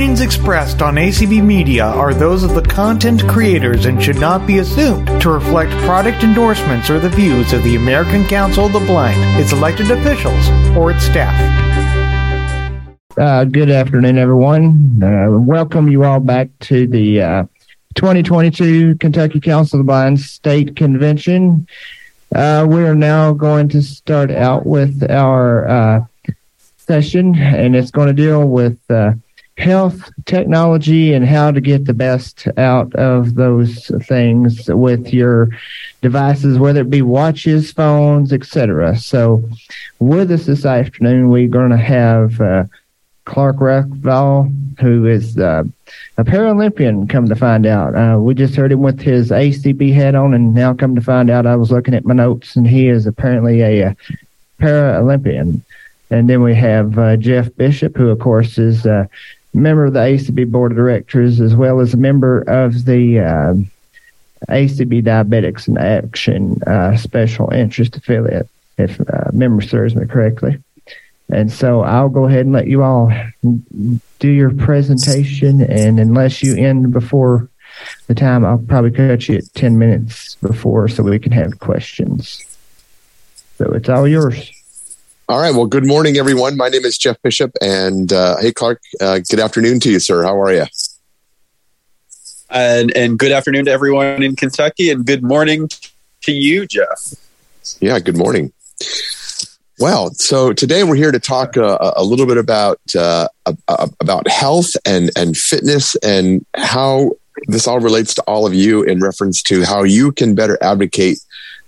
opinions expressed on ACB Media are those of the content creators and should not be assumed to reflect product endorsements or the views of the American Council of the Blind, its elected officials, or its staff. Uh, good afternoon, everyone. Uh, welcome you all back to the uh, 2022 Kentucky Council of the Blind State Convention. Uh, we are now going to start out with our uh, session, and it's going to deal with uh, health, technology, and how to get the best out of those things with your devices, whether it be watches, phones, etc. So, with us this afternoon, we're going to have uh, Clark Rachfal, who is uh, a Paralympian, come to find out. Uh, we just heard him with his ACB hat on, and now come to find out, I was looking at my notes, and he is apparently a, a Paralympian. And then we have uh, Jeff Bishop, who, of course, is a member of the ACB Board of Directors, as well as a member of the uh, ACB Diabetics in Action uh, Special Interest Affiliate, if uh, memory serves me correctly. And so I'll go ahead and let you all do your presentation. And unless you end before the time, I'll probably cut you at 10 minutes before so we can have questions. So it's all yours. All right. Well, good morning, everyone. My name is Jeff Bishop. And uh, hey, Clark, uh, good afternoon to you, sir. How are you? And, and good afternoon to everyone in Kentucky, and good morning to you, Jeff. Yeah, good morning. Well, so today we're here to talk uh, a little bit about uh, about health and and fitness and how this all relates to all of you in reference to how you can better advocate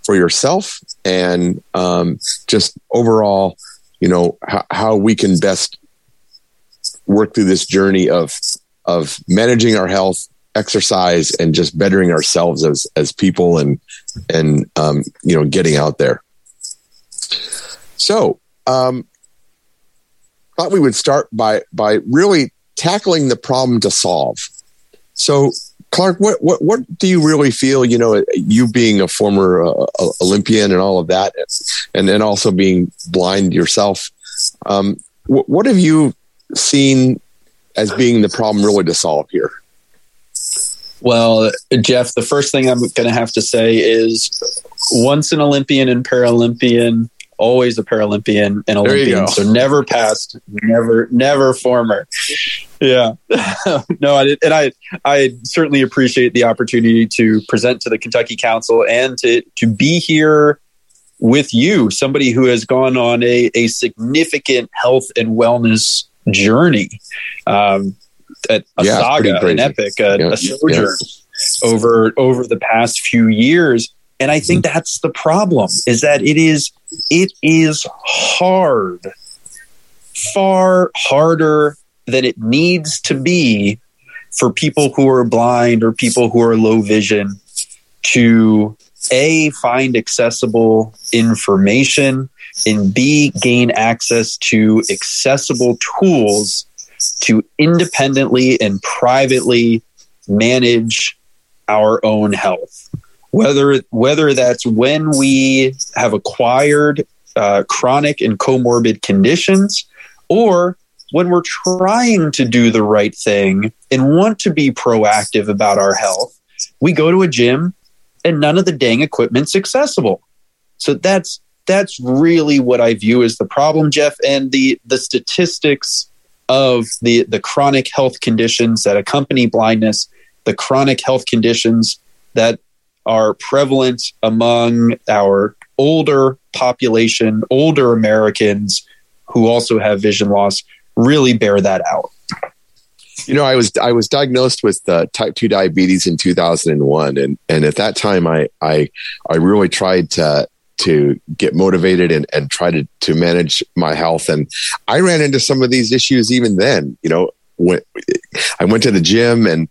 for yourself and um, just overall, you know, how, how we can best work through this journey of of managing our health, exercise, and just bettering ourselves as as people and and um, you know getting out there. So, um, thought we would start by by really tackling the problem to solve. So, Clark, what what what do you really feel? You know, you being a former uh, Olympian and all of that, and then also being blind yourself. Um, what, what have you seen as being the problem really to solve here? Well, Jeff, the first thing I'm going to have to say is once an Olympian and Paralympian, always a Paralympian and Olympian. So never past, never, never former. Yeah. no, I and I, I certainly appreciate the opportunity to present to the Kentucky Council and to, to be here with you, somebody who has gone on a, a significant health and wellness journey. Um, a, a yeah, saga, an epic, a, yeah, a sojourn over over the past few years. And I think mm-hmm. that's the problem is that it is it is hard, far harder than it needs to be for people who are blind or people who are low vision to a find accessible information and b gain access to accessible tools to independently and privately manage our own health. Whether whether that's when we have acquired uh, chronic and comorbid conditions, or when we're trying to do the right thing and want to be proactive about our health, we go to a gym and none of the dang equipment's accessible. So that's that's really what I view as the problem, Jeff. And the the statistics of the, the chronic health conditions that accompany blindness, the chronic health conditions that are prevalent among our older population, older Americans who also have vision loss, really bear that out. You know, I was I was diagnosed with uh, type two diabetes in 2001, and and at that time, I I I really tried to to get motivated and, and try to, to manage my health. And I ran into some of these issues even then, you know, when I went to the gym and,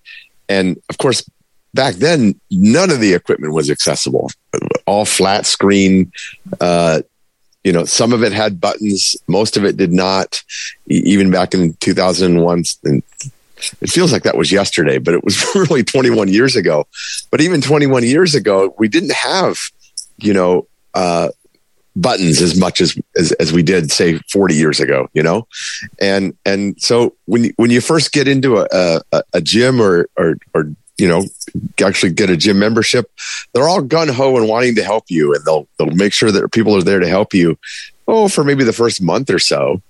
and of course, back then, none of the equipment was accessible, all flat screen, uh, you know, some of it had buttons, most of it did not. Even back in 2001, and it feels like that was yesterday, but it was really 21 years ago. But even 21 years ago, we didn't have, you know, uh, buttons as much as, as, as we did say 40 years ago you know and and so when you, when you first get into a a, a gym or or or you know actually get a gym membership they're all gun-ho and wanting to help you and they'll they'll make sure that people are there to help you oh for maybe the first month or so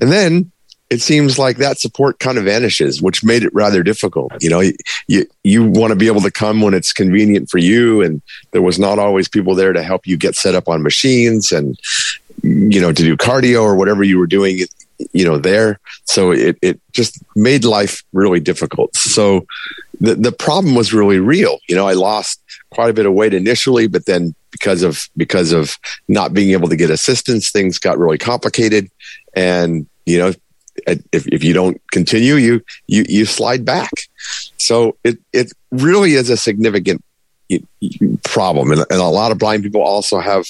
and then it seems like that support kind of vanishes, which made it rather difficult. You know, you you want to be able to come when it's convenient for you, and there was not always people there to help you get set up on machines and you know to do cardio or whatever you were doing. You know, there, so it it just made life really difficult. So the the problem was really real. You know, I lost quite a bit of weight initially, but then because of because of not being able to get assistance, things got really complicated, and you know if, if you don't continue, you, you, you slide back. So it, it really is a significant problem. And, and a lot of blind people also have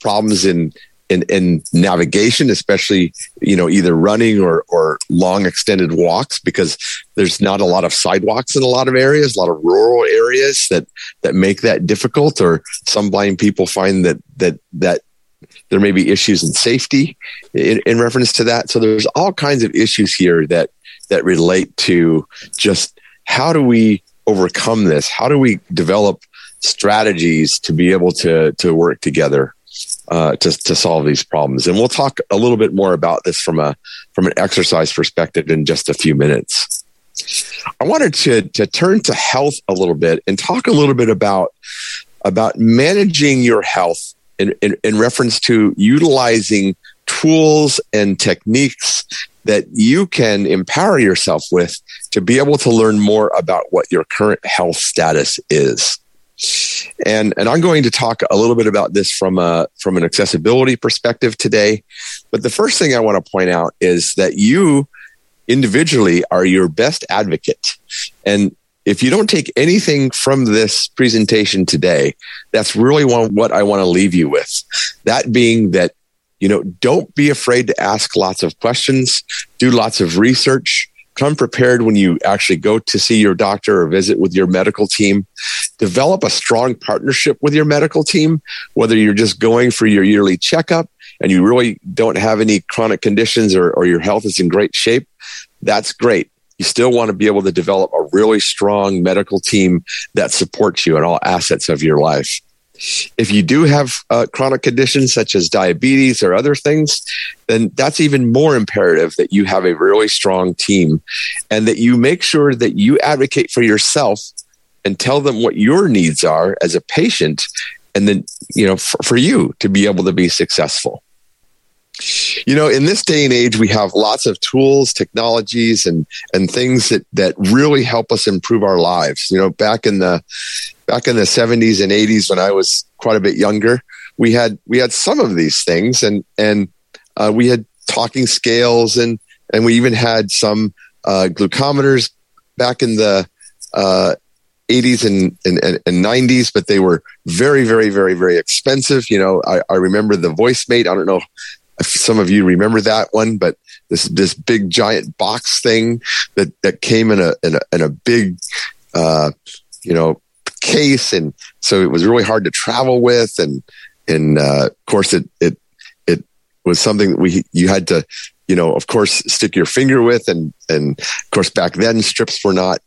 problems in, in, in navigation, especially, you know, either running or, or long extended walks because there's not a lot of sidewalks in a lot of areas, a lot of rural areas that, that make that difficult. Or some blind people find that, that, that there may be issues in safety in, in reference to that. So there's all kinds of issues here that that relate to just how do we overcome this? How do we develop strategies to be able to to work together uh, to to solve these problems? And we'll talk a little bit more about this from a from an exercise perspective in just a few minutes. I wanted to to turn to health a little bit and talk a little bit about about managing your health in, in, in reference to utilizing tools and techniques that you can empower yourself with to be able to learn more about what your current health status is. And, and I'm going to talk a little bit about this from a, from an accessibility perspective today. But the first thing I want to point out is that you individually are your best advocate. And if you don't take anything from this presentation today, that's really what I want to leave you with. That being that, you know, don't be afraid to ask lots of questions, do lots of research, come prepared when you actually go to see your doctor or visit with your medical team. Develop a strong partnership with your medical team, whether you're just going for your yearly checkup and you really don't have any chronic conditions or, or your health is in great shape. That's great you still want to be able to develop a really strong medical team that supports you in all assets of your life. If you do have uh, chronic conditions such as diabetes or other things, then that's even more imperative that you have a really strong team and that you make sure that you advocate for yourself and tell them what your needs are as a patient and then, you know, for, for you to be able to be successful. You know in this day and age we have lots of tools technologies and and things that that really help us improve our lives. You know back in the back in the 70s and 80s when i was quite a bit younger we had we had some of these things and and uh, we had talking scales and and we even had some uh, glucometers back in the uh, 80s and, and, and, 90s, but they were very, very, very, very expensive. You know, I, I remember the Voicemate. I don't know if some of you remember that one, but this this big giant box thing that that came in a in a, in a big uh, you know case, and so it was really hard to travel with, and and uh, of course it it it was something that we you had to you know of course stick your finger with, and and of course back then strips were not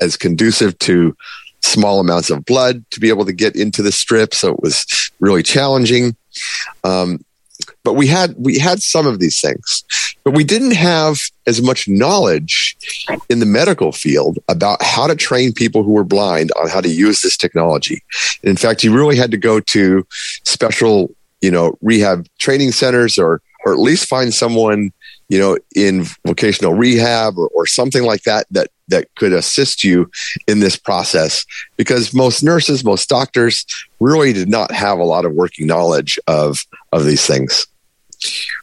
as conducive to small amounts of blood to be able to get into the strip, so it was really challenging. Um, but we had we had some of these things but we didn't have as much knowledge in the medical field about how to train people who were blind on how to use this technology in fact you really had to go to special you know rehab training centers or or at least find someone you know in vocational rehab or, or something like that that that could assist you in this process. Because most nurses most doctors really did not have a lot of working knowledge of of these things.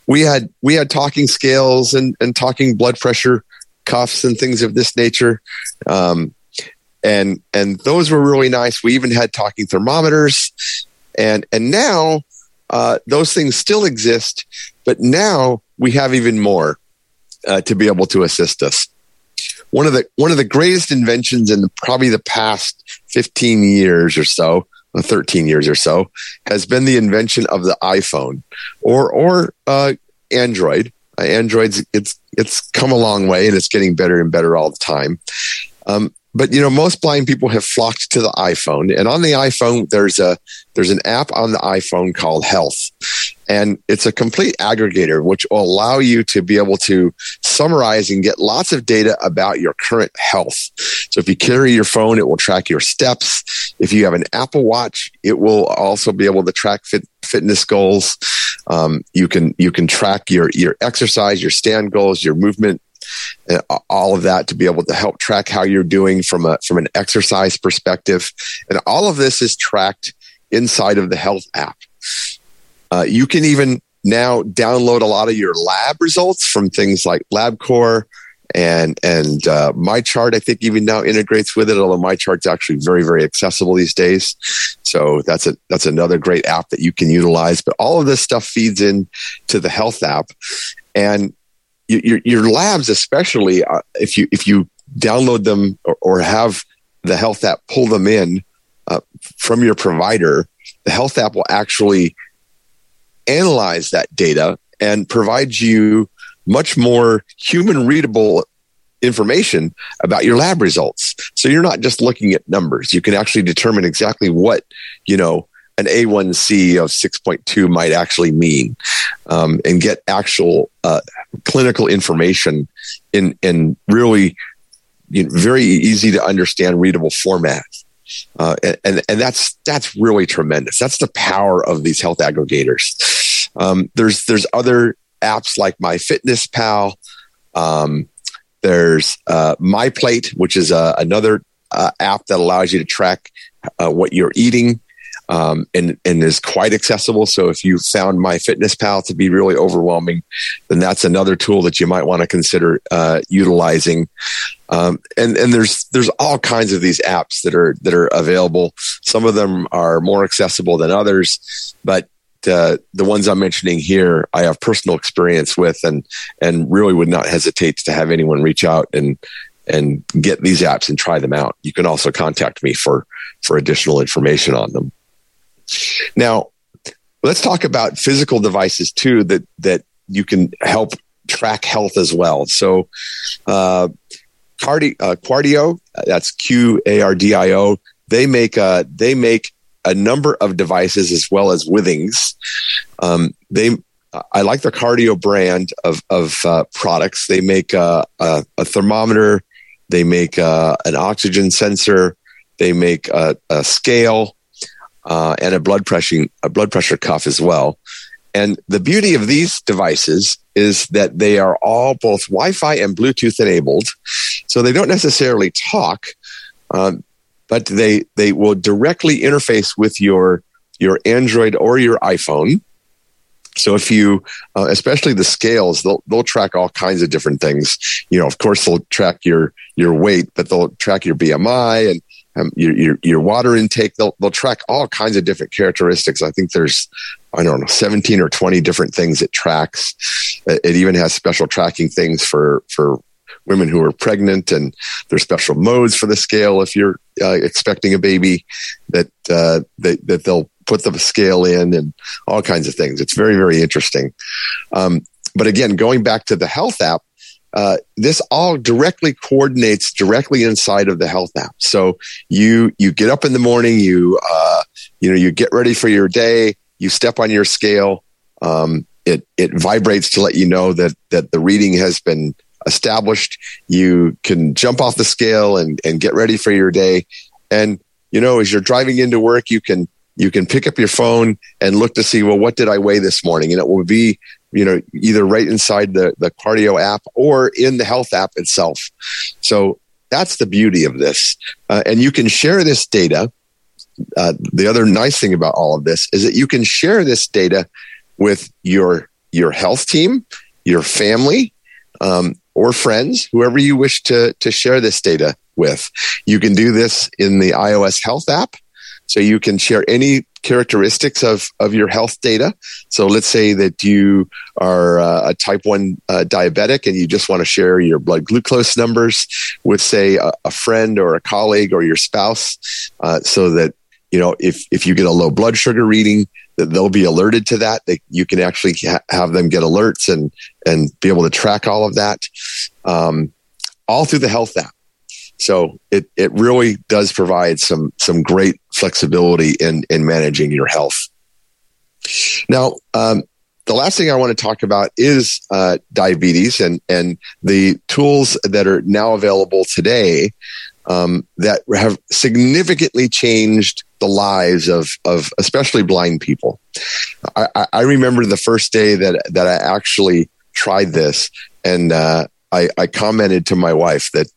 We had we had talking scales and and talking blood pressure cuffs and things of this nature. Um, and and those were really nice. We even had talking thermometers. And and now uh, those things still exist but now we have even more uh, to be able to assist us one of the one of the greatest inventions in the, probably the past 15 years or so 13 years or so, has been the invention of the iPhone or or uh, Android. Uh, Android's it's it's come a long way and it's getting better and better all the time. Um, but you know, most blind people have flocked to the iPhone, and on the iPhone, there's a there's an app on the iPhone called Health, and it's a complete aggregator which will allow you to be able to summarize and get lots of data about your current health. So if you carry your phone, it will track your steps. If you have an Apple Watch, it will also be able to track fit, fitness goals. Um, you can you can track your your exercise, your stand goals, your movement uh, all of that to be able to help track how you're doing from a from an exercise perspective and all of this is tracked inside of the health app uh, you can even now download a lot of your lab results from things like labcorp and and uh, MyChart i think even now integrates with it although MyChart's actually very very accessible these days. So that's a that's another great app that you can utilize. But all of this stuff feeds in to the health app. And your, your labs, especially uh, if you if you download them or, or, have the health app pull them in uh, from your provider, the health app will actually analyze that data and provide you much more human readable information about your lab results. So you're not just looking at numbers. You can actually determine exactly what, you know, an A1C of 6.2 might actually mean um, and get actual uh, clinical information in, in really you know, very easy to understand, readable format. Uh, and, and that's, that's really tremendous. That's the power of these health aggregators. Um, there's, there's other apps like MyFitnessPal. Um, there's uh, MyPlate, which is uh, another uh, app that allows you to track uh, what you're eating um, and and is quite accessible. So if you found MyFitnessPal to be really overwhelming, then that's another tool that you might want to consider uh, utilizing. Um, and and there's there's all kinds of these apps that are that are available. Some of them are more accessible than others, but uh, the ones I'm mentioning here, I have personal experience with, and and really would not hesitate to have anyone reach out and and get these apps and try them out. You can also contact me for for additional information on them. Now, let's talk about physical devices too that that you can help track health as well. So, uh, Cardi, uh, Qardio, that's Q A R D I O. They make a they make a number of devices as well as Withings. Um, they I like their Qardio brand of of uh, products. They make a, a, a thermometer. They make uh, an oxygen sensor. They make a, a scale uh, and a blood pressure a blood pressure cuff as well. And the beauty of these devices is that they are all both Wi-Fi and Bluetooth enabled, so they don't necessarily talk, um, but they they will directly interface with your your Android or your iPhone. So if you, uh, especially the scales, they'll they'll track all kinds of different things. You know, of course, they'll track your your weight, but they'll track your BMI and um, your, your, your water intake. They'll they'll track all kinds of different characteristics. I think there's I don't know 17 or 20 different things it tracks. It even has special tracking things for for women who are pregnant, and there's special modes for the scale if you're uh, expecting a baby that uh, that that they'll put the scale in and all kinds of things. It's very very interesting. Um, but again, going back to the health app, uh, this all directly coordinates directly inside of the health app. So you you get up in the morning, you uh, you know you get ready for your day, you step on your scale, um, it it vibrates to let you know that that the reading has been established. You can jump off the scale and and get ready for your day, and you know as you're driving into work, you can you can pick up your phone and look to see well what did i weigh this morning and it will be you know, either right inside the, the Qardio app or in the health app itself. So that's the beauty of this. Uh, and you can share this data. Uh, the other nice thing about all of this is that you can share this data with your your health team, your family, um, or friends, whoever you wish to to share this data with. You can do this in the iOS Health app, so you can share any characteristics of, of your health data. So let's say that you are uh, a type 1 uh, diabetic and you just want to share your blood glucose numbers with, say, a, a friend or a colleague or your spouse uh, so that you know, if if you get a low blood sugar reading, they'll be alerted to that. That you can actually ha- have them get alerts and and be able to track all of that, um, all through the health app. So it it really does provide some some great flexibility in in managing your health. Now, um, the last thing I want to talk about is uh, diabetes and and the tools that are now available today um, that have significantly changed the lives of of especially blind people. I, I remember the first day that that I actually tried this, and uh, I, I commented to my wife that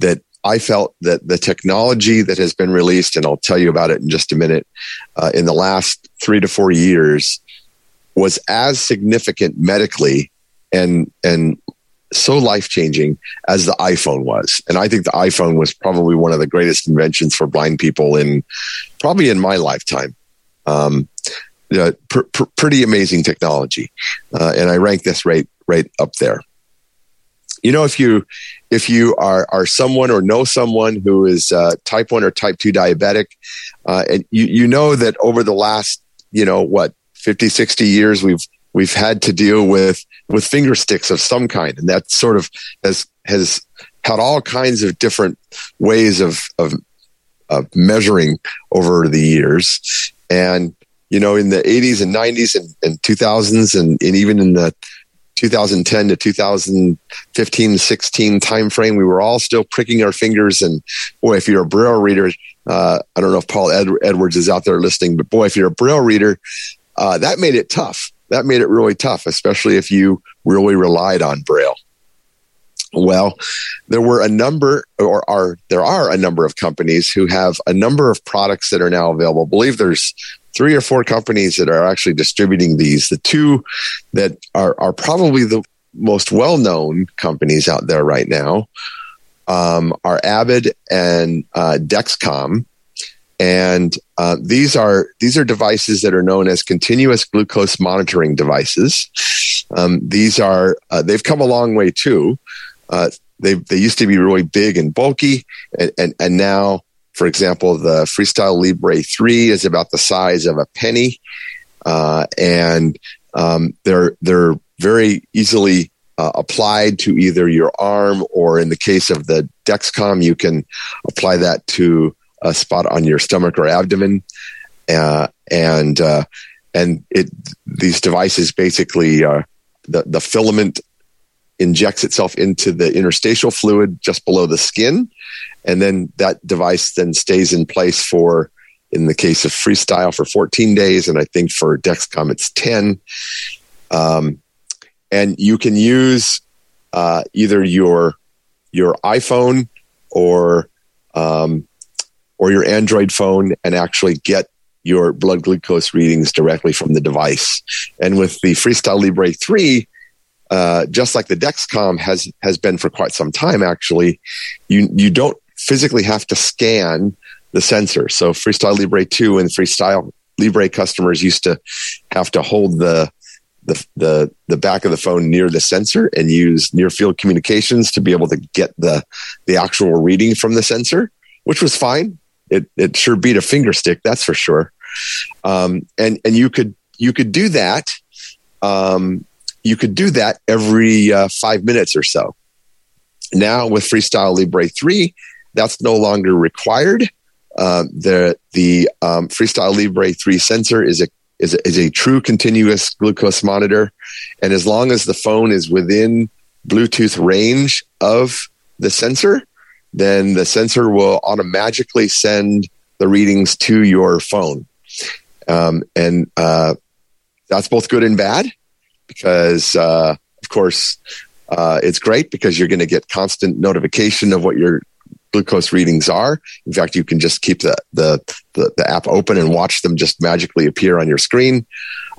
that I felt that the technology that has been released, and I'll tell you about it in just a minute, uh, in the last three to four years, was as significant medically and and so life changing as the iPhone was. And I think the iPhone was probably one of the greatest inventions for blind people in probably in my lifetime. Um, pr- pr- pretty amazing technology, uh, and I rank this right right up there. You know, if you if you are are someone or know someone who is uh, type one or type two diabetic, uh, and you you know that over the last you know what 50, 60 years we've we've had to deal with with finger sticks of some kind, and that sort of has has had all kinds of different ways of of, of measuring over the years. And you know, in the 80s and 90s and, and 2000s, and, and even in the 2010 to 2015 16 timeframe, we were all still pricking our fingers. And boy, if you're a Braille reader, uh, I don't know if Paul Ed- Edwards is out there listening, but boy, if you're a Braille reader, uh, that made it tough that made it really tough, especially if you really relied on Braille. Well, there were a number, or are there are a number of companies who have a number of products that are now available. I believe there's three or four companies that are actually distributing these. The two that are are probably the most well known companies out there right now um, are Abbott and uh, Dexcom and uh, these are these are devices that are known as continuous glucose monitoring devices. Um, these are uh, they've come a long way too. Uh, they they used to be really big and bulky, and, and and now, for example, the Freestyle Libre three is about the size of a penny, uh, and um, they're they're very easily uh, applied to either your arm or in the case of the Dexcom, you can apply that to a spot on your stomach or abdomen, uh, and uh, and it these devices basically uh, the the filament injects itself into the interstitial fluid just below the skin, and then that device then stays in place for in the case of freestyle for 14 days and i think for dexcom it's 10 um, and you can use uh, either your your iphone or um, or your Android phone and actually get your blood glucose readings directly from the device. And with the Freestyle Libre 3, uh, just like the Dexcom has has been for quite some time, actually, you you don't physically have to scan the sensor. So Freestyle Libre 2 and Freestyle Libre customers used to have to hold the the, the the back of the phone near the sensor and use near field communications to be able to get the the actual reading from the sensor, which was fine it it sure beat a finger stick, that's for sure. Um, and and you could you could do that. Um, you could do that every uh, five minutes or so. Now with Freestyle Libre three, that's no longer required. Uh, the the um, Freestyle Libre three sensor is a is a, is a true continuous glucose monitor, and as long as the phone is within Bluetooth range of the sensor, then the sensor will automatically send the readings to your phone. Um, and uh, that's both good and bad because, uh, of course, uh, it's great because you're going to get constant notification of what your glucose readings are. In fact, you can just keep the, the, the, the app open and watch them just magically appear on your screen.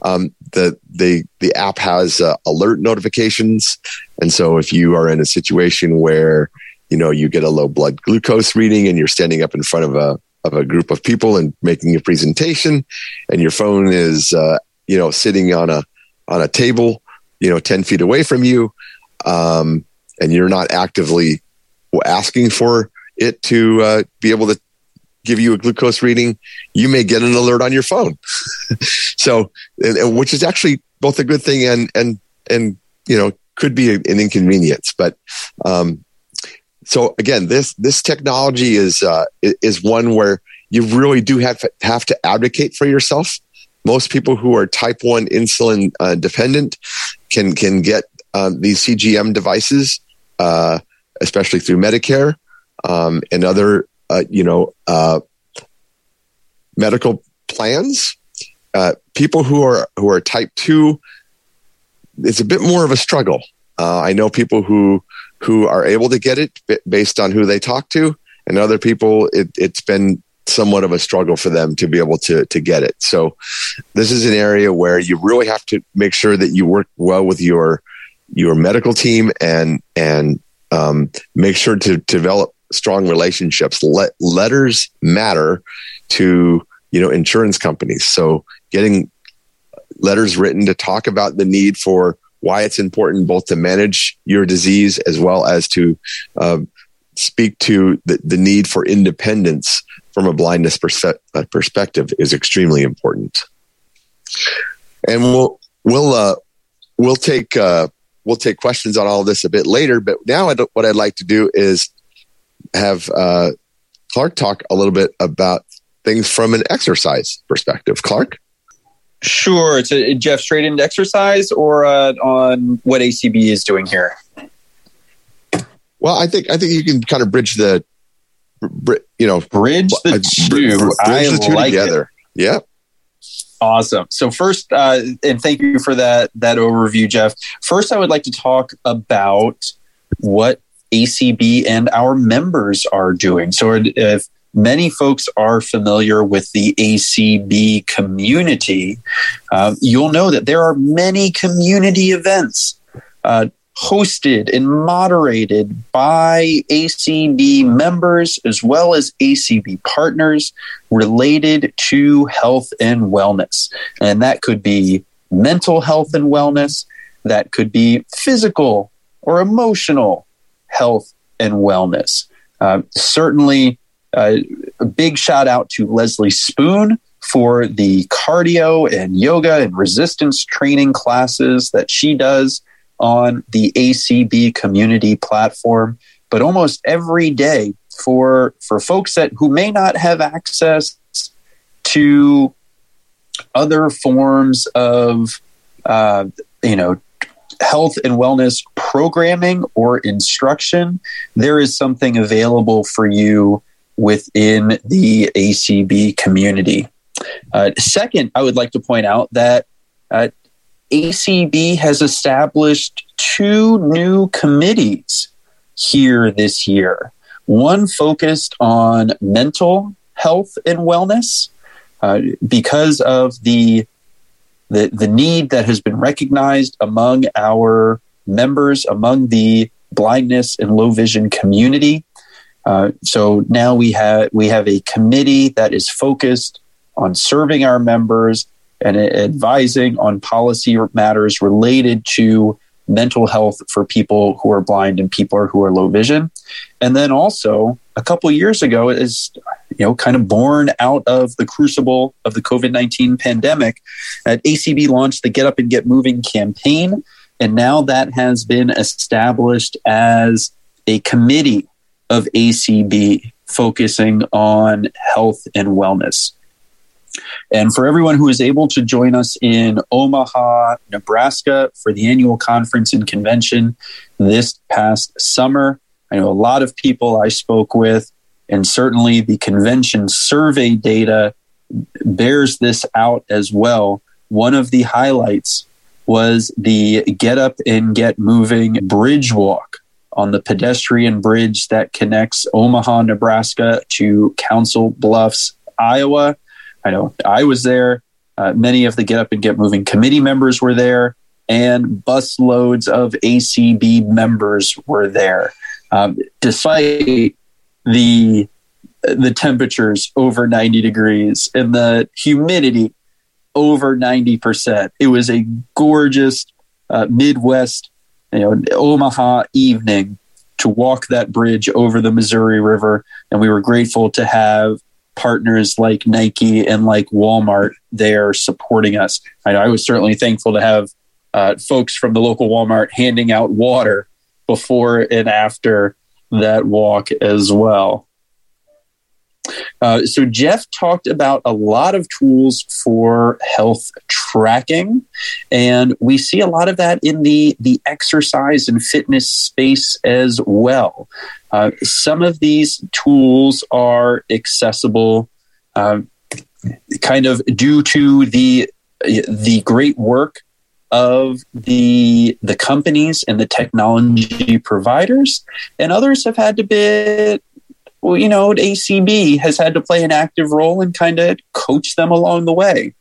Um, the, the, the app has uh, alert notifications. And so if you are in a situation where you know you get a low blood glucose reading and you're standing up in front of a of a group of people and making a presentation and your phone is uh, you know sitting on a on a table you know 10 feet away from you um, and you're not actively asking for it to uh, be able to give you a glucose reading, you may get an alert on your phone. so, which is actually both a good thing and and and you know could be an inconvenience. But um, so again, this this technology is uh, is one where you really do have to, have to advocate for yourself. Most people who are type one insulin uh, dependent can can get um, these CGM devices, uh, especially through Medicare um, and other uh, you know uh, medical plans. Uh, people who are who are type two, it's a bit more of a struggle. Uh, I know people who who are able to get it based on who they talk to, and other people it, it's been somewhat of a struggle for them to be able to to get it. So this is an area where you really have to make sure that you work well with your your medical team and and um, make sure to develop strong relationships. Let letters matter to you know insurance companies. So getting letters written to talk about the need for why it's important both to manage your disease as well as to uh, speak to the, the need for independence from a blindness perse- uh, perspective is extremely important. And we'll we'll uh, we'll take uh, we'll take questions on all this a bit later. But now, I'd, what I'd like to do is have uh, Clark talk a little bit about things from an exercise perspective. Clark. Sure. It's a Jeff, straight into exercise or uh, on what ACB is doing here. Well, I think I think you can kind of bridge the, you know, bridge the uh, two. Bridge the two like together. It. Yeah. Awesome. So first, uh, and thank you for that that overview, Jeff. First, I would like to talk about what ACB and our members are doing. So if many folks are familiar with the ACB community, uh, you'll know that there are many community events uh, hosted and moderated by ACB members as well as ACB partners related to health and wellness. And that could be mental health and wellness, that could be physical or emotional health and wellness. Uh, certainly, uh, a big shout out to Leslie Spoon for the cardio and yoga and resistance training classes that she does on the ACB community platform. But almost every day for for folks that who may not have access to other forms of uh, you know health and wellness programming or instruction, there is something available for you within the ACB community. Uh, second, I would like to point out that uh, ACB has established two new committees here this year. One focused on mental health and wellness uh, because of the, the the need that has been recognized among our members, among the blindness and low vision community. Uh, so now we have we have a committee that is focused on serving our members and advising on policy matters related to mental health for people who are blind and people who are low vision. And then also a couple years ago is you know kind of born out of the crucible of the COVID-19 pandemic, at ACB launched the Get Up and Get Moving campaign and now that has been established as a committee of ACB focusing on health and wellness. And for everyone who is able to join us in Omaha, Nebraska for the annual conference and convention this past summer, I know a lot of people I spoke with, and certainly the convention survey data bears this out as well. One of the highlights was the Get Up and Get Moving Bridge Walk on the pedestrian bridge that connects Omaha, Nebraska to Council Bluffs, Iowa. I know I was there. Uh, many of the Get Up and Get Moving committee members were there, and bus loads of ACB members were there. Um, despite the the temperatures over 90 degrees and the humidity over 90%. It was a gorgeous uh, Midwest, you know, Omaha evening to walk that bridge over the Missouri River. And we were grateful to have partners like Nike and like Walmart there supporting us. I, I was certainly thankful to have uh, folks from the local Walmart handing out water before and after that walk as well. Uh, so Jeff talked about a lot of tools for health tracking, and we see a lot of that in the the exercise and fitness space as well. Uh, some of these tools are accessible, uh, kind of due to the the great work of the the companies and the technology providers, and others have had to be well, you know, ACB has had to play an active role and kind of coach them along the way.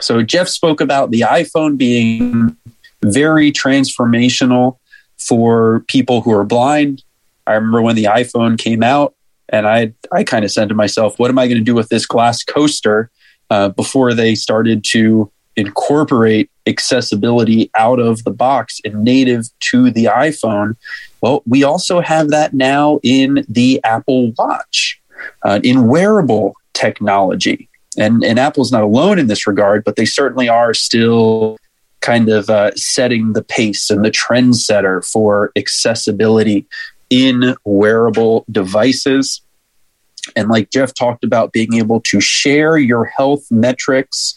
So Jeff spoke about the iPhone being very transformational for people who are blind. I remember when the iPhone came out, and I I kind of said to myself, "What am I going to do with this glass coaster?" Uh, before they started to incorporate accessibility out of the box and native to the iPhone. Well, we also have that now in the Apple Watch, uh, in wearable technology. And, and Apple's not alone in this regard, but they certainly are still kind of uh, setting the pace and the trendsetter for accessibility in wearable devices. And like Jeff talked about, being able to share your health metrics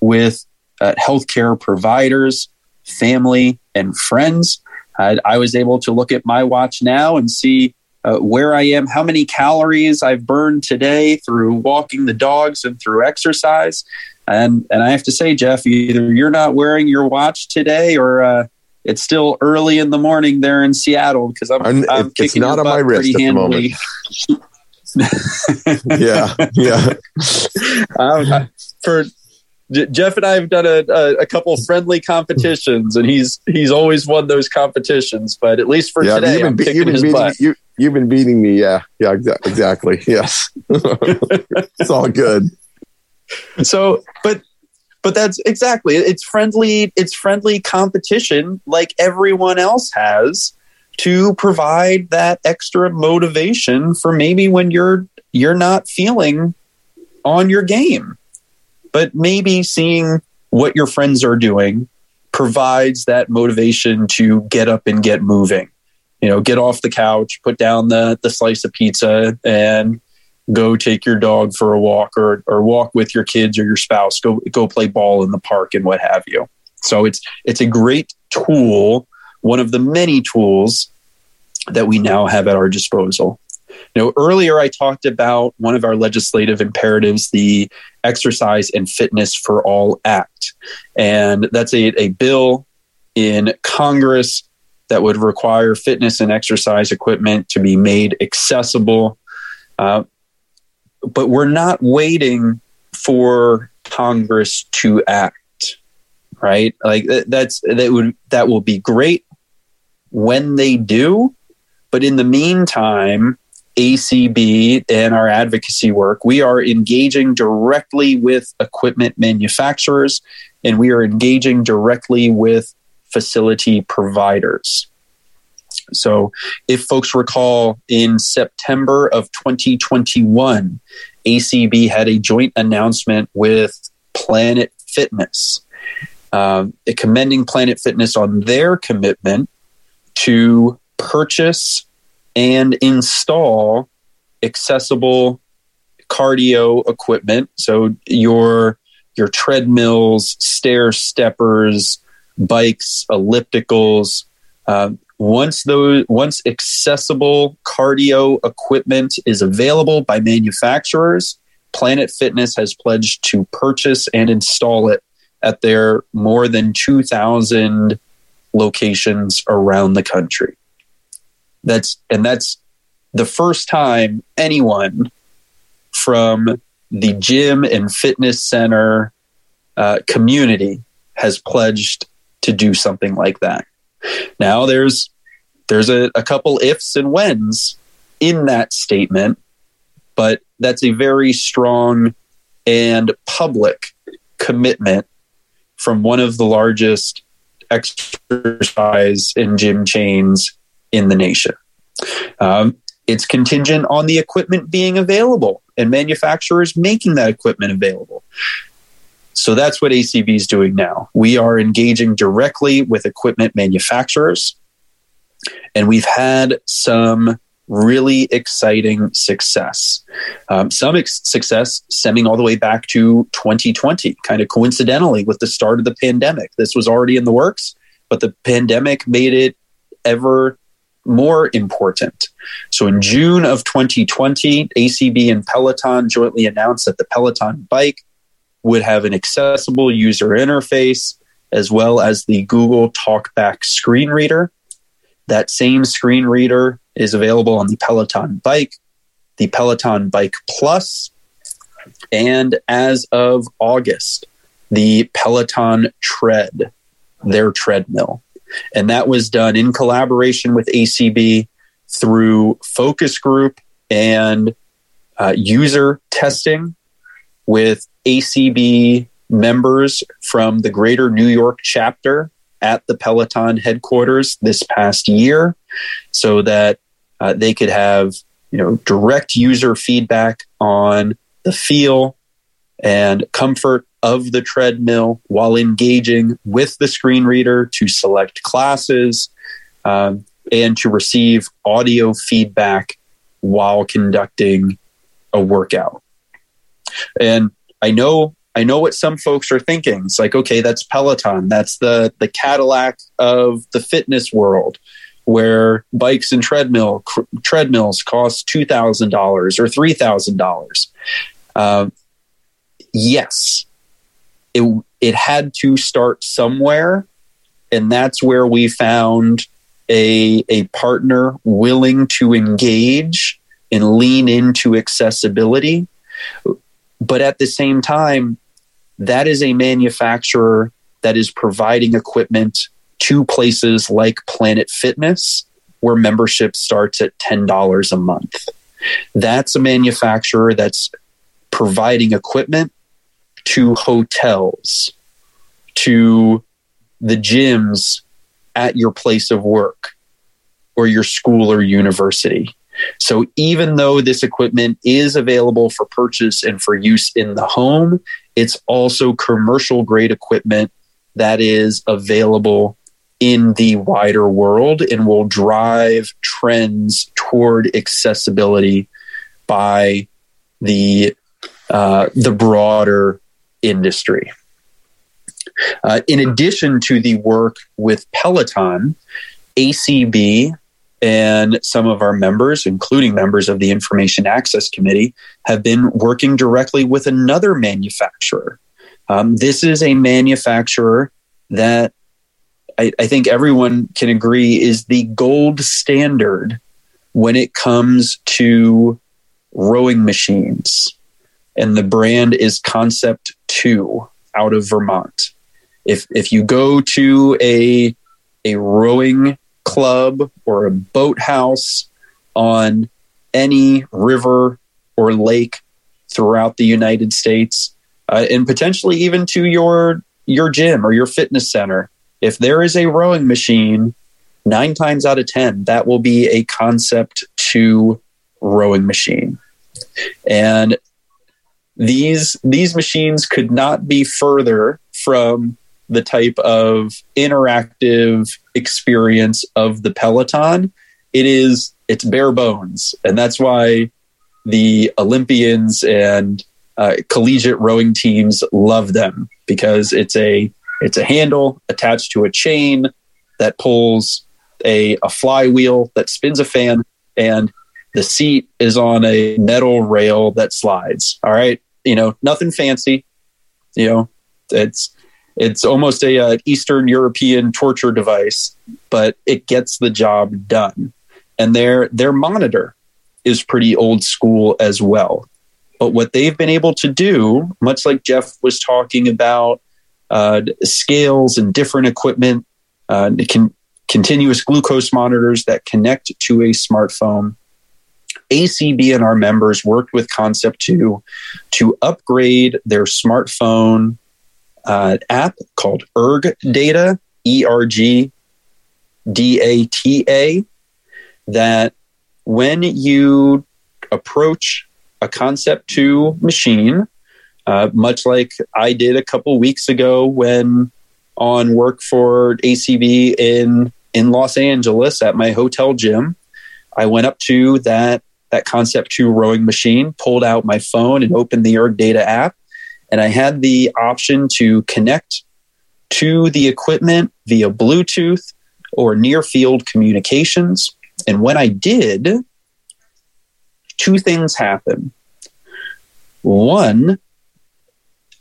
with uh, healthcare providers, family, and friends. Uh, I was able to look at my watch now and see uh, where I am, how many calories I've burned today through walking the dogs and through exercise. And and I have to say, Jeff, either you're not wearing your watch today, or uh, it's still early in the morning there in Seattle because I'm, I'm, I'm it's not on my wrist at the moment. yeah, yeah. um, for J- Jeff and I have done a, a, a, couple friendly competitions, and he's he's always won those competitions. But at least for yeah, today, you've been, I'm kicking you've been his beating, butt. You, you've been beating me, yeah, yeah, exa- exactly. Yes, it's all good. So, but but that's exactly it's friendly. It's friendly competition, like everyone else has, to provide that extra motivation for maybe when you're you're not feeling on your game but maybe seeing what your friends are doing provides that motivation to get up and get moving. You know, get off the couch, put down the the slice of pizza and go take your dog for a walk or or walk with your kids or your spouse, go go play ball in the park and what have you. So it's it's a great tool, one of the many tools that we now have at our disposal. You know, earlier I talked about one of our legislative imperatives, the Exercise and Fitness for All Act. And that's a, a bill in Congress that would require fitness and exercise equipment to be made accessible. Uh, but we're not waiting for Congress to act, right? Like that's that would that will be great when they do, but in the meantime, ACB and our advocacy work, we are engaging directly with equipment manufacturers and we are engaging directly with facility providers. So, if folks recall, in September of 2021, ACB had a joint announcement with Planet Fitness, um, commending Planet Fitness on their commitment to purchase and install accessible cardio equipment. So your your treadmills, stair steppers, bikes, ellipticals. Uh, once those once accessible cardio equipment is available by manufacturers, Planet Fitness has pledged to purchase and install it at their more than 2,000 locations around the country. That's and that's the first time anyone from the gym and fitness center uh, community has pledged to do something like that. Now there's there's a, a couple ifs and whens in that statement, but that's a very strong and public commitment from one of the largest exercise and gym chains in the nation. Um, it's contingent on the equipment being available and manufacturers making that equipment available. So that's what ACB is doing now. We are engaging directly with equipment manufacturers, and we've had some really exciting success. Um, some ex- success stemming all the way back to 2020, kind of coincidentally with the start of the pandemic. This was already in the works, but the pandemic made it ever more important. So in June of 2020, ACB and Peloton jointly announced that the Peloton bike would have an accessible user interface as well as the Google TalkBack screen reader. That same screen reader is available on the Peloton bike, the Peloton Bike Plus, and as of August, the Peloton Tread, their treadmill. And that was done in collaboration with ACB through focus group and uh, user testing with ACB members from the greater New York chapter at the Peloton headquarters this past year so that uh, they could have you know direct user feedback on the feel and comfort of the treadmill while engaging with the screen reader to select classes um, and to receive audio feedback while conducting a workout. And I know I know what some folks are thinking. It's like, okay, that's Peloton. That's the the Cadillac of the fitness world, where bikes and treadmill cr- treadmills cost two thousand dollars or three thousand uh, dollars. Yes, it it had to start somewhere, and that's where we found a a partner willing to engage and lean into accessibility but at the same time, that is a manufacturer that is providing equipment to places like Planet Fitness, where membership starts at $10 a month. That's a manufacturer that's providing equipment to hotels, to the gyms at your place of work or your school or university. So even though this equipment is available for purchase and for use in the home, it's also commercial grade equipment that is available in the wider world and will drive trends toward accessibility by the uh, the broader industry. Uh, in addition to the work with Peloton, ACB and some of our members, including members of the Information Access Committee, have been working directly with another manufacturer. Um, this is a manufacturer that I, I think everyone can agree is the gold standard when it comes to rowing machines. And the brand is Concept 2 out of Vermont. If, if you go to a, a rowing club or a boathouse on any river or lake throughout the United States, uh, and potentially even to your your gym or your fitness center. If there is a rowing machine, nine times out of ten, that will be a concept two rowing machine, and these these machines could not be further from the type of interactive experience of the Peloton. It is it's bare bones, and that's why the Olympians and uh, collegiate rowing teams love them because it's a it's a handle attached to a chain that pulls a, a flywheel that spins a fan and the seat is on a metal rail that slides. All right you know nothing fancy you know it's it's almost a uh, Eastern European torture device, but it gets the job done. And their their monitor is pretty old school as well. But what they've been able to do, much like Jeff was talking about, uh, scales and different equipment, uh, continuous glucose monitors that connect to a smartphone. ACB and our members worked with Concept 2 to upgrade their smartphone uh, app called Erg Data, E R G D A T A, that when you approach a concept two machine, uh, much like I did a couple weeks ago when on work for ACB in in Los Angeles at my hotel gym. I went up to that that concept two rowing machine, pulled out my phone and opened the Erg Data app, and I had the option to connect to the equipment via Bluetooth or near field communications. And when I did, two things happen. One,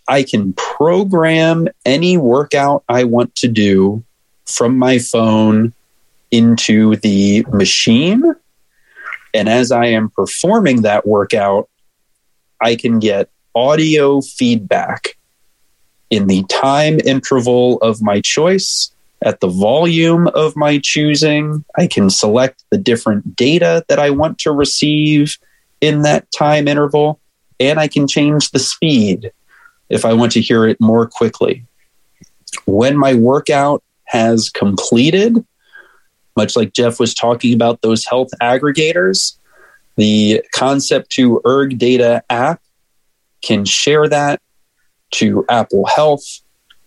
I can program any workout I want to do from my phone into the machine. And as I am performing that workout, I can get audio feedback in the time interval of my choice, at the volume of my choosing. I can select the different data that I want to receive in that time interval, and I can change the speed if I want to hear it more quickly. When my workout has completed, much like Jeff was talking about those health aggregators, the Concept 2 Erg Data app can share that to Apple Health,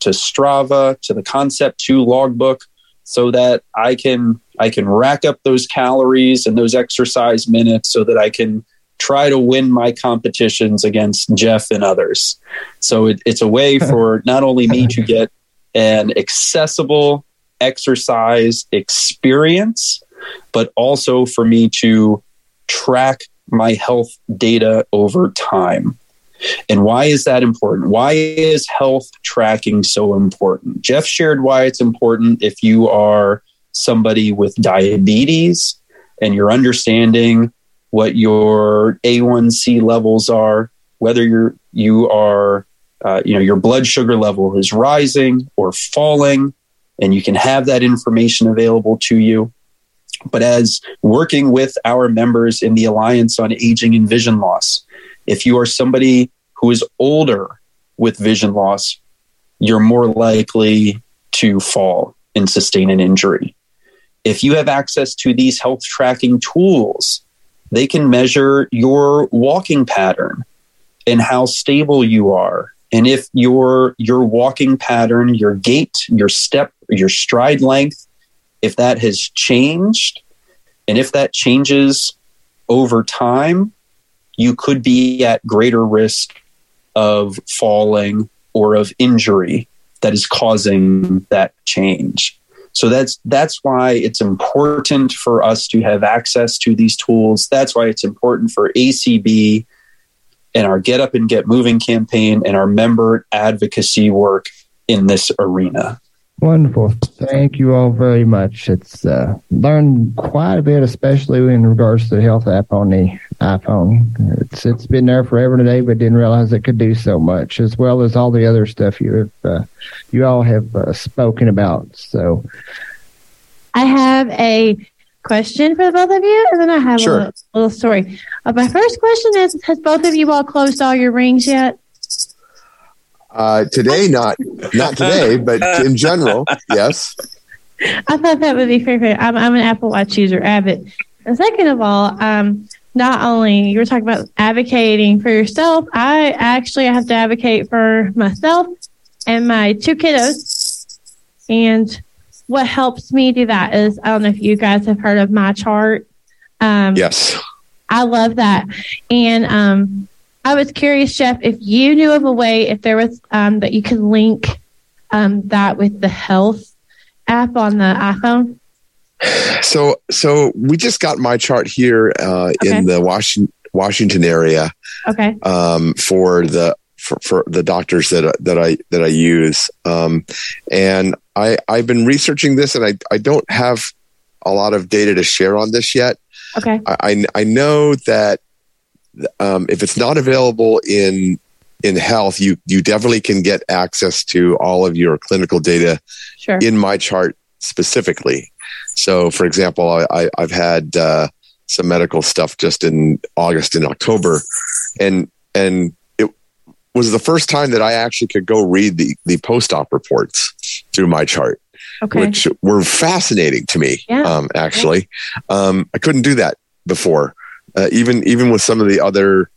to Strava, to the Concept 2 logbook so that I can I can rack up those calories and those exercise minutes so that I can try to win my competitions against Jeff and others. So it, it's a way for not only me to get an accessible exercise experience, but also for me to track my health data over time. And why is that important? Why is health tracking so important? Jeff shared why it's important if you are somebody with diabetes and you're understanding what your A1C levels are, whether you're you are uh, you know your blood sugar level is rising or falling, and you can have that information available to you. But as working with our members in the Alliance on Aging and Vision Loss, if you are somebody who is older with vision loss, you're more likely to fall and sustain an injury. If you have access to these health tracking tools, they can measure your walking pattern and how stable you are. And if your your walking pattern, your gait, your step, your stride length, if that has changed, and if that changes over time, you could be at greater risk of falling or of injury that is causing that change. So that's that's why it's important for us to have access to these tools. That's why it's important for ACB and our Get Up and Get Moving campaign and our member advocacy work in this arena. Wonderful. Thank you all very much. It's uh, learned quite a bit, especially in regards to the health app on the iPhone. It's it's been there forever today, but didn't realize it could do so much, as well as all the other stuff you have uh, you all have uh, spoken about. So, I have a question for the both of you, and then I have sure. a little, little story. Uh, my first question is: Has both of you all closed all your rings yet? Uh, today, not not today, but in general, yes. I thought that would be fair. fair. I'm, I'm an Apple Watch user, Abbott. And second of all, um, not only you were talking about advocating for yourself, I actually have to advocate for myself and my two kiddos. And what helps me do that is I don't know if you guys have heard of MyChart. Um, yes, I love that, and um, I was curious, Jeff, if you knew of a way, if there was um, that you could link um, that with the health app on the iPhone. So, so we just got MyChart here uh, okay. in the Washington Washington area. Okay. Um, for the for, for the doctors that that I that I use, um, and I I've been researching this, and I I don't have a lot of data to share on this yet. Okay. I I know that um, if it's not available in in health, you you definitely can get access to all of your clinical data sure. in MyChart specifically. So, for example, I, have had uh, some medical stuff just in August and October, and and was the first time that I actually could go read the the post op reports through MyChart. Okay. Which were fascinating to me, yeah. um, actually. Yeah. Um, I couldn't do that before uh, even even with some of the other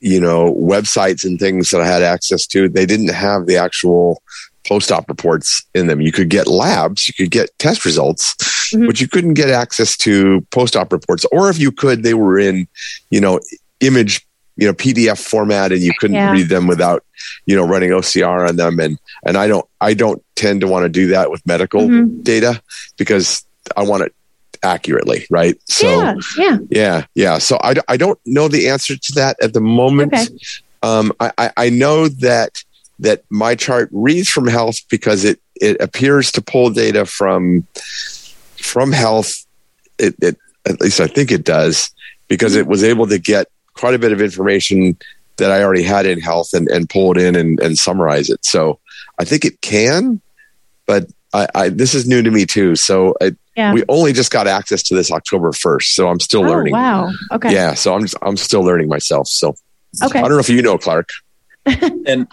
you know, websites and things that I had access to, they didn't have the actual post-op reports in them. You could get labs, you could get test results, mm-hmm. but you couldn't get access to post-op reports. Or if you could, they were in, you know, image, you know, PDF format, and you couldn't yeah. read them without, you know, running OCR on them. And and I don't I don't tend to want to do that with medical mm-hmm. data because I want it accurately, right? So yeah, yeah, yeah, yeah. So I, I don't know the answer to that at the moment. Okay. Um, I, I know that that MyChart reads from health because it it appears to pull data from from health. It, it at least I think it does because it was able to get quite a bit of information that I already had in health and, and pull it in and, and summarize it. So I think it can, but I, I, this is new to me too. So I, yeah. we only just got access to this October 1st. So I'm still oh, learning. Wow. Okay. Yeah. So I'm, I'm still learning myself. So okay. I don't know if you know Clark and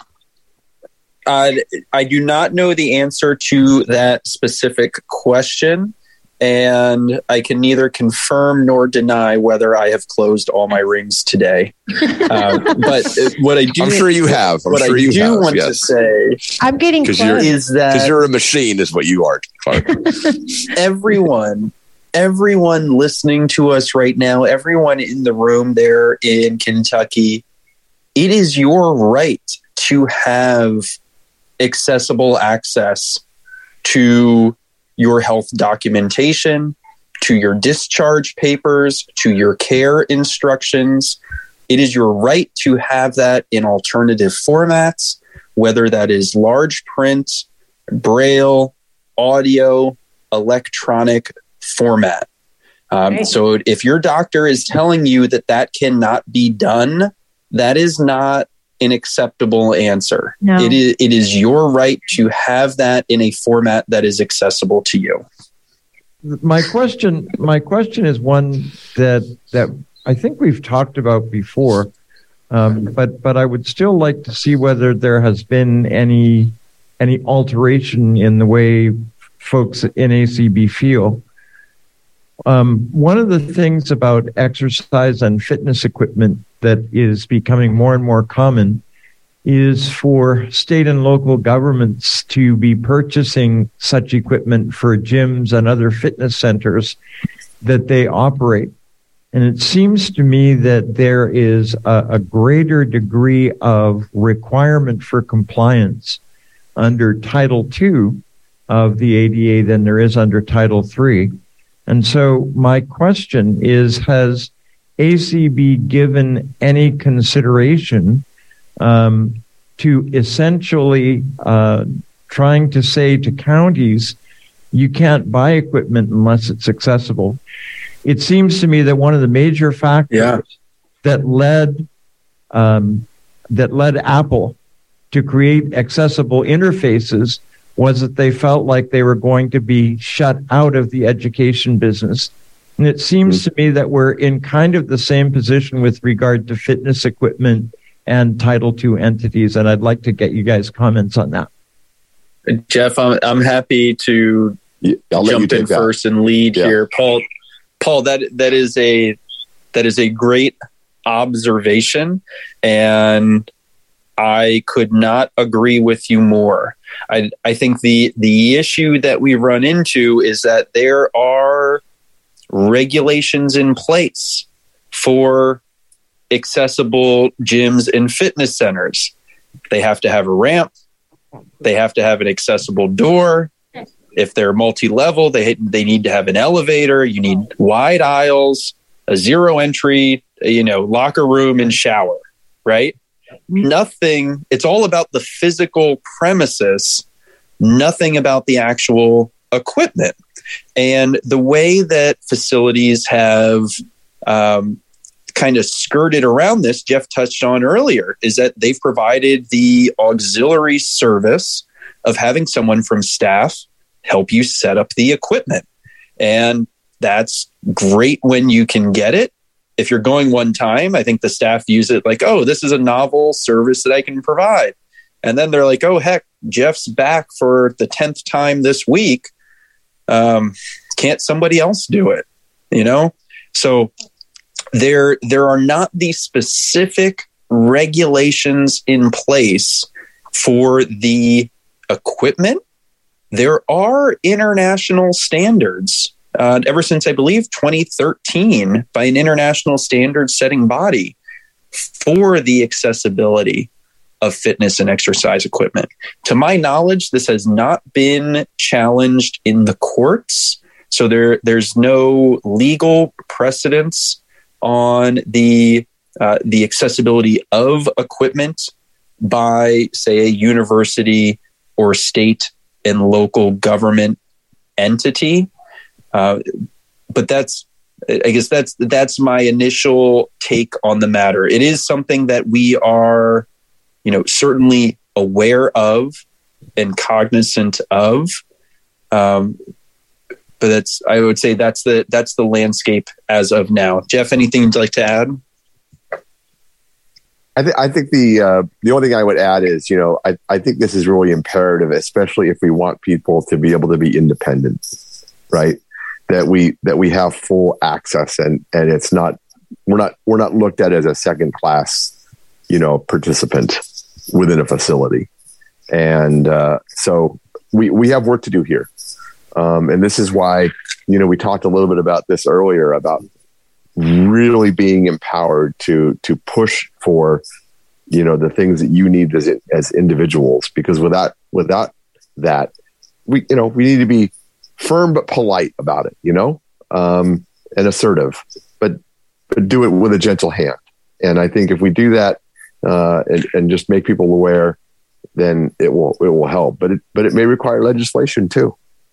uh, I do not know the answer to that specific question and I can neither confirm nor deny whether I have closed all my rings today. Uh, but what I do, I'm sure you have. I'm what sure I you do have, want yes. to say, I'm getting close. You're, is that because you're a machine, is what you are, Clark. everyone, everyone listening to us right now, everyone in the room there in Kentucky, it is your right to have accessible access to your health documentation, to your discharge papers, to your care instructions. It is your right to have that in alternative formats, whether that is large print, braille, audio, electronic format. Um, So if your doctor is telling you that that cannot be done, that is not an acceptable answer. No. It is it is your right to have that in a format that is accessible to you. My question my question is one that that I think we've talked about before, um, but but I would still like to see whether there has been any any alteration in the way folks in ACB feel. Um, one of the things about exercise and fitness equipment that is becoming more and more common is for state and local governments to be purchasing such equipment for gyms and other fitness centers that they operate. And it seems to me that there is a, a greater degree of requirement for compliance under Title II of the ADA than there is under Title III. And so my question is, has ACB given any consideration um, to essentially uh, trying to say to counties, you can't buy equipment unless it's accessible? It seems to me that one of the major factors yeah. that led um, that led Apple to create accessible interfaces was that they felt like they were going to be shut out of the education business. And it seems mm-hmm. to me that we're in kind of the same position with regard to fitness equipment and Title II entities. And I'd like to get you guys' comments on that. Jeff, I'm, I'm happy to I'll jump in that. first and lead yeah. here. Paul, Paul, that that is a that is a great observation, and I could not agree with you more. I, I think the the issue that we run into is that there are regulations in place for accessible gyms and fitness centers. They have to have a ramp. They have to have an accessible door. If they're multi-level, they they need to have an elevator. You need wide aisles, a zero entry, you know, locker room and shower, right? nothing, it's all about the physical premises, nothing about the actual equipment. And the way that facilities have um, kind of skirted around this, Jeff touched on earlier, is that they've provided the auxiliary service of having someone from staff help you set up the equipment. And that's great when you can get it if you're going one time, I think the staff use it like, oh, this is a novel service that I can provide. And then they're like, oh, heck, Jeff's back for the 10th time this week. Um, can't somebody else do it? You know? So there, there are not these specific regulations in place for the equipment. There are international standards uh, ever since I believe 2013 by an international standard setting body for the accessibility of fitness and exercise equipment. To my knowledge, this has not been challenged in the courts. So there, there's no legal precedence on the uh, the accessibility of equipment by, say, a university or state and local government entity. Uh, but that's I guess that's that's my initial take on the matter. It is something that we are, you know, certainly aware of and cognizant of. Um, but that's I would say that's the that's the landscape as of now. Jeff, anything you'd like to add? I, th- I think the uh, the only thing I would add is you know I, I think this is really imperative, especially if we want people to be able to be independent, right? that we that we have full access and and it's not we're not we're not looked at as a second class you know participant within a facility. And uh, so we we have work to do here. Um, and this is why you know we talked a little bit about this earlier about really being empowered to to push for you know the things that you need as as individuals. Because without without that we you know we need to be firm but polite about it, you know, um, and assertive, but, but do it with a gentle hand. And I think if we do that uh, and, and just make people aware, then it will it will help. But it but it may require legislation too.